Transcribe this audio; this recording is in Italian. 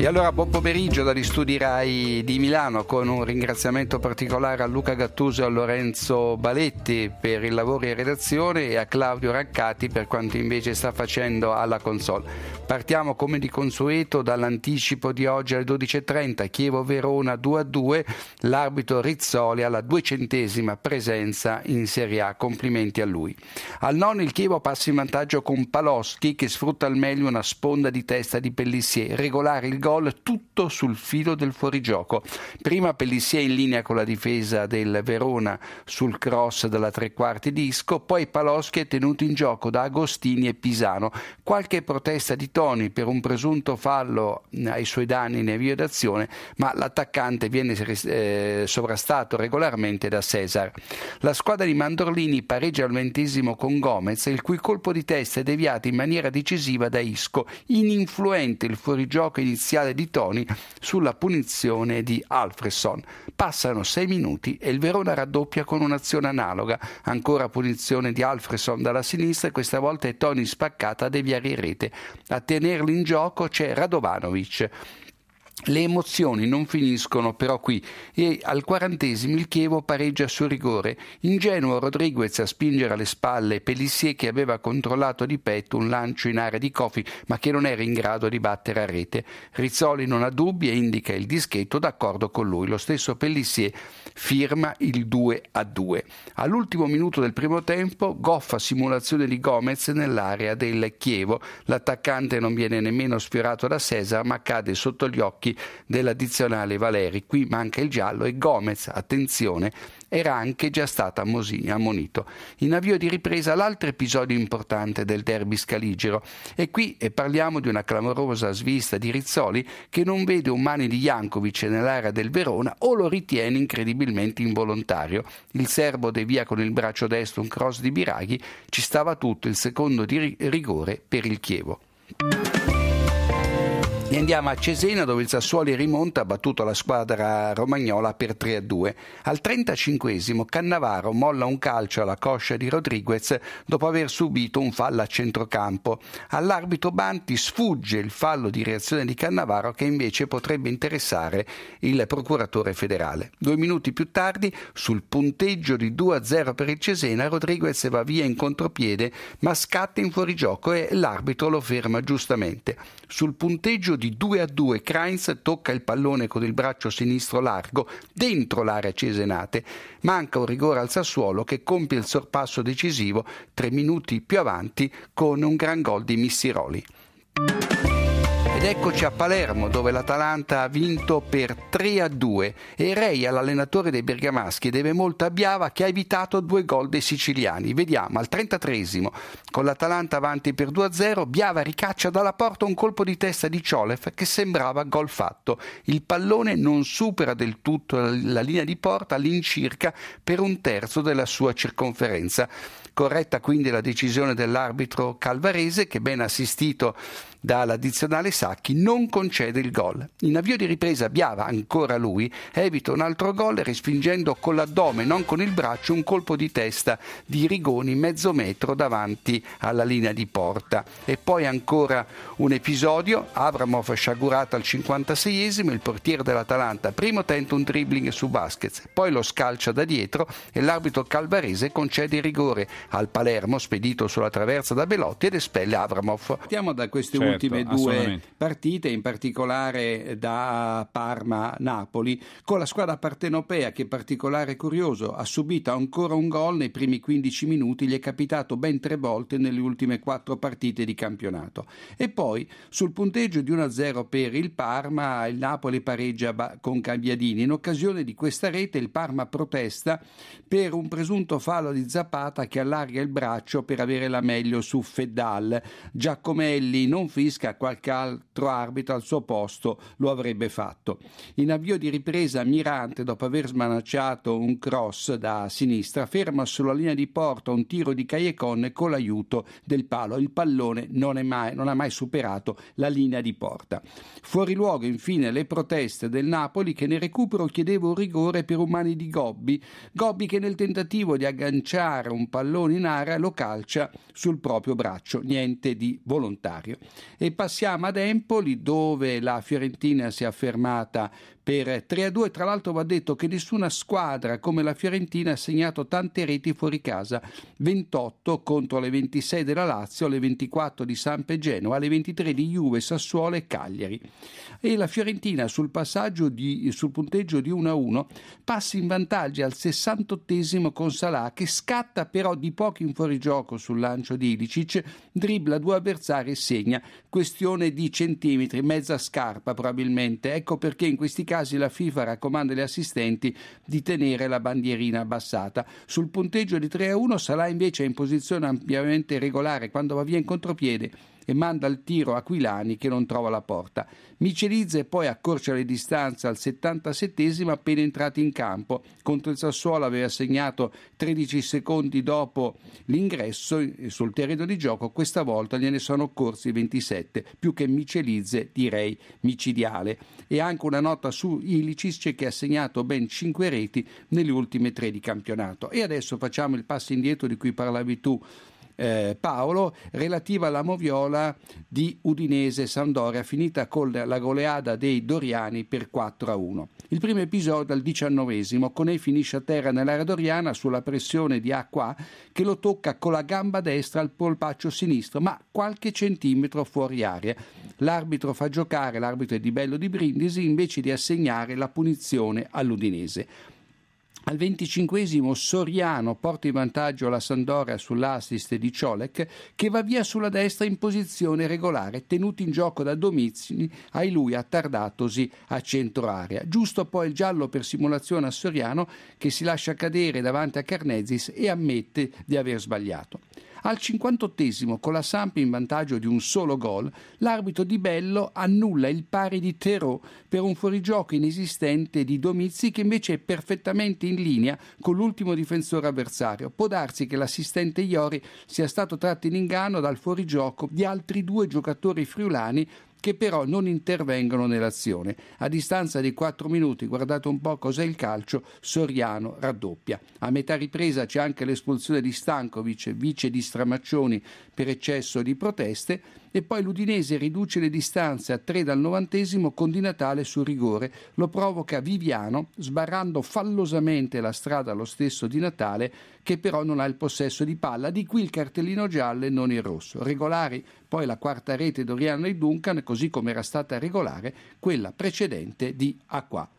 E allora buon pomeriggio dagli studi RAI di Milano con un ringraziamento particolare a Luca Gattuso e a Lorenzo Baletti per il lavoro in redazione e a Claudio Raccati per quanto invece sta facendo alla console. Partiamo come di consueto dall'anticipo di oggi alle 12.30, Chievo-Verona 2-2, l'arbitro Rizzoli alla duecentesima presenza in Serie A, complimenti a lui. Al nono il Chievo passa in vantaggio con Paloschi che sfrutta al meglio una sponda di testa di Pellissier, regolare il gol gol tutto sul filo del fuorigioco. Prima Pellissier in linea con la difesa del Verona sul cross della tre quarti disco, poi Paloschi è tenuto in gioco da Agostini e Pisano. Qualche protesta di Toni per un presunto fallo ai suoi danni in avvio d'azione, ma l'attaccante viene eh, sovrastato regolarmente da Cesar. La squadra di Mandorlini pareggia al ventesimo con Gomez, il cui colpo di testa è deviato in maniera decisiva da Isco, ininfluente il fuorigioco iniziale iniziale di Toni sulla punizione di Alfredson. Passano sei minuti e il Verona raddoppia con un'azione analoga. Ancora punizione di Alfredson dalla sinistra e questa volta è Toni spaccata a deviare in rete. A tenerlo in gioco c'è Radovanovic. Le emozioni non finiscono però qui e al quarantesimo il Chievo pareggia su rigore. Ingenuo Rodriguez a spingere alle spalle Pellissier che aveva controllato di petto un lancio in area di Cofi ma che non era in grado di battere a rete. Rizzoli non ha dubbi e indica il dischetto d'accordo con lui. Lo stesso Pellissier firma il 2 a 2. All'ultimo minuto del primo tempo goffa simulazione di Gomez nell'area del Chievo. L'attaccante non viene nemmeno sfiorato da Cesar ma cade sotto gli occhi occhi dell'addizionale Valeri. Qui manca il giallo e Gomez, attenzione, era anche già stato ammonito. In avvio di ripresa l'altro episodio importante del derby scaligero e qui parliamo di una clamorosa svista di Rizzoli che non vede un mani di Jankovic nell'area del Verona o lo ritiene incredibilmente involontario. Il serbo devia con il braccio destro un cross di Biraghi, ci stava tutto il secondo di rigore per il Chievo. E andiamo a Cesena dove il Sassuoli rimonta ha battuto la squadra romagnola per 3-2. Al 35 Cannavaro molla un calcio alla coscia di Rodriguez dopo aver subito un fallo a centrocampo. All'arbitro Banti sfugge il fallo di reazione di Cannavaro che invece potrebbe interessare il procuratore federale. Due minuti più tardi, sul punteggio di 2-0 per il Cesena, Rodriguez va via in contropiede ma scatta in fuorigioco e l'arbitro lo ferma giustamente. Sul punteggio di 2 a 2 Kreins tocca il pallone con il braccio sinistro largo dentro l'area cesenate. Manca un rigore al Sassuolo che compie il sorpasso decisivo tre minuti più avanti con un gran gol di Missiroli. Ed eccoci a Palermo dove l'Atalanta ha vinto per 3 a 2 e Reia, l'allenatore dei bergamaschi, deve molto a Biava che ha evitato due gol dei siciliani. Vediamo al 33esimo con l'Atalanta avanti per 2 a 0, Biava ricaccia dalla porta un colpo di testa di Ciolef che sembrava gol fatto. Il pallone non supera del tutto la linea di porta all'incirca per un terzo della sua circonferenza. Corretta quindi la decisione dell'arbitro Calvarese che ben assistito dall'addizionale Sacchi non concede il gol. In avvio di ripresa Biava, ancora lui, evita un altro gol respingendo con l'addome, non con il braccio, un colpo di testa di Rigoni mezzo metro davanti alla linea di porta. E poi ancora un episodio, Abramov sciagurato al 56esimo, il portiere dell'Atalanta primo tenta un dribbling su Vasquez, poi lo scalcia da dietro e l'arbitro calvarese concede il rigore al Palermo spedito sulla traversa da Belotti ed espelle Abramov. Partiamo da queste certo, ultime due partite, in particolare da Parma-Napoli, con la squadra partenopea che particolare curioso ha subito ancora un gol nei primi 15 minuti, gli è capitato ben tre volte nelle ultime quattro partite di campionato. E poi sul punteggio di 1-0 per il Parma, il Napoli pareggia con Cambiadini. In occasione di questa rete il Parma protesta per un presunto fallo di Zapata che allarga il braccio per avere la meglio su Feddal. Giacomelli non finisce Frisca qualche altro arbitro al suo posto lo avrebbe fatto. In avvio di ripresa Mirante, dopo aver smanacciato un cross da sinistra, ferma sulla linea di porta un tiro di Caieconne con l'aiuto del palo. Il pallone non, mai, non ha mai superato la linea di porta. Fuori luogo infine le proteste del Napoli che nel recupero chiedeva un rigore per un mani di Gobbi, Gobbi che nel tentativo di agganciare un pallone in area lo calcia sul proprio braccio, niente di volontario. E passiamo ad Empoli dove la Fiorentina si è affermata per 3 a 2. Tra l'altro va detto che nessuna squadra come la Fiorentina ha segnato tante reti fuori casa, 28 contro le 26 della Lazio, le 24 di Samp e Genoa, le 23 di Juve, Sassuolo e Cagliari. E la Fiorentina sul, di, sul punteggio di 1 a 1 passa in vantaggio al 68 con Salah che scatta però di poco in fuorigioco sul lancio di Ilicic, dribbla due avversari e segna, questione di centimetri, mezza scarpa probabilmente. Ecco perché in questi casi la FIFA raccomanda agli assistenti di tenere la bandierina abbassata. Sul punteggio di 3 a 1 Salah invece è in posizione ampiamente regolare quando va via in contropiede e manda il tiro a Aquilani che non trova la porta. Michelizze poi accorcia le distanze al 77 appena entrati in campo. Contro il Sassuolo aveva segnato 13 secondi dopo l'ingresso sul terreno di gioco, questa volta gliene sono occorsi 27, più che Michelizze direi micidiale. E anche una nota su Ilicic che ha segnato ben 5 reti nelle ultime tre di campionato. E adesso facciamo il passo indietro di cui parlavi tu eh, Paolo relativa alla moviola di Udinese Sandoria finita con la goleada dei Doriani per 4 a 1. Il primo episodio al diciannovesimo, Conei finisce a terra nell'area doriana sulla pressione di Acqua che lo tocca con la gamba destra al polpaccio sinistro, ma qualche centimetro fuori aria. L'arbitro fa giocare, l'arbitro è di Bello di Brindisi, invece di assegnare la punizione all'Udinese. Al venticinquesimo Soriano porta in vantaggio la Sandoria sull'assist di Ciolek che va via sulla destra in posizione regolare, tenuto in gioco da Domizzi, ai lui attardatosi a centro area. Giusto poi il giallo per simulazione a Soriano che si lascia cadere davanti a Carnezis e ammette di aver sbagliato. Al 58 con la Samp in vantaggio di un solo gol, l'arbitro di Bello annulla il pari di Terò per un fuorigioco inesistente di Domizzi che invece è perfettamente in linea con l'ultimo difensore avversario. Può darsi che l'assistente Iori sia stato tratto in inganno dal fuorigioco di altri due giocatori friulani che però non intervengono nell'azione. A distanza di 4 minuti, guardate un po' cos'è il calcio, Soriano raddoppia. A metà ripresa c'è anche l'espulsione di Stankovic, vice di Stramaccioni per eccesso di proteste e poi l'Udinese riduce le distanze a 3 dal novantesimo con Di Natale su rigore. Lo provoca Viviano sbarrando fallosamente la strada allo stesso Di Natale che però non ha il possesso di palla. Di qui il cartellino giallo e non il rosso. Regolari poi la quarta rete d'Oriano e Duncan così come era stata regolare quella precedente di Acqua.